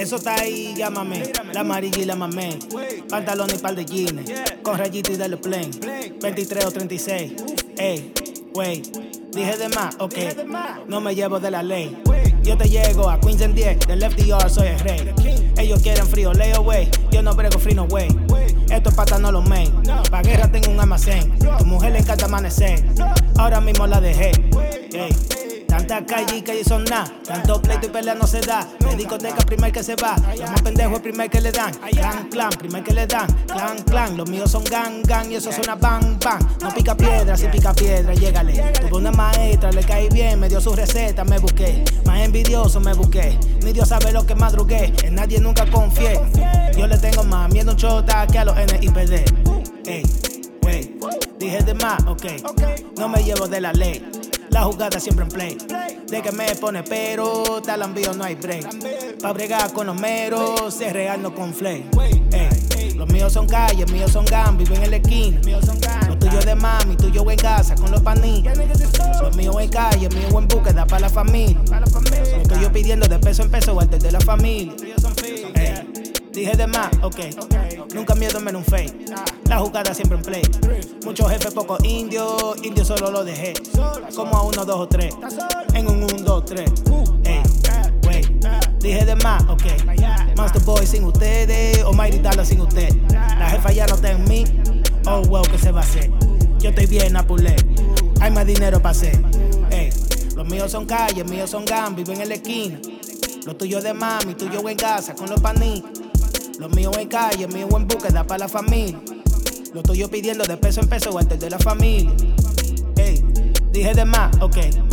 eso está ahí, llámame. La amarilla y la mamé. Pantalón y par de jeans. Con rayito y del plane. 23 o 36. Ey, wey. Dije de más, ok. No me llevo de la ley. Yo te llego a Queens en 10. Del FDR soy el rey. Ellos quieren frío, lay away. Yo no brego free, no way. Estos patas no los main. Pa' guerra tengo un almacén. Tu mujer le encanta amanecer. Ahora mismo la dejé. Ey. Tanta calle y calle son nada. Tanto pleito y pelea no se da. De discoteca primer que se va. Los más pendejos el primer que le dan. Clan, clan, primer que le dan. Clan, clan. Los míos son gang, gang. Y eso suena bang, bang. No pica piedra, si pica piedra, llégale. Tuve una maestra, le caí bien. Me dio su receta, me busqué. Más envidioso me busqué. Ni Dios sabe lo que madrugué. En nadie nunca confié. Yo le tengo más miedo un chota que a los NIPD. Ey, wey. Dije de más, ok. No me llevo de la ley. La jugada siempre en play. De que me pone pero, tal envío no hay break. Pa' bregar con los meros, es real no con flay. Los míos son calles, míos son gan, viven en la esquina. Los tuyos de mami, tuyo en casa con los panillos. Los míos en calle, míos en búsqueda para la familia. Lo que pidiendo de peso en peso, el de la familia. Dije de más, ok. Nunca miedo menos un fake. La jugada siempre en play. Muchos jefes, pocos indios. Indios solo lo dejé. Como a uno, dos o tres. En un un, dos, tres. Ey, wey. Dije de más, ok. Master Boy sin ustedes. O Mighty Dollar sin usted. La jefa ya no está en mí. Oh, wow, ¿qué se va a hacer? Yo estoy bien, apulé. Hay más dinero para hacer. Ey, los míos son calles, míos son gan, viven en la esquina. Los tuyos de mami, tuyo en casa con los panitos. Los míos en calle, míos en búsqueda para la familia. Lo estoy yo pidiendo de peso en peso antes de la familia. Ey, dije de más, ok.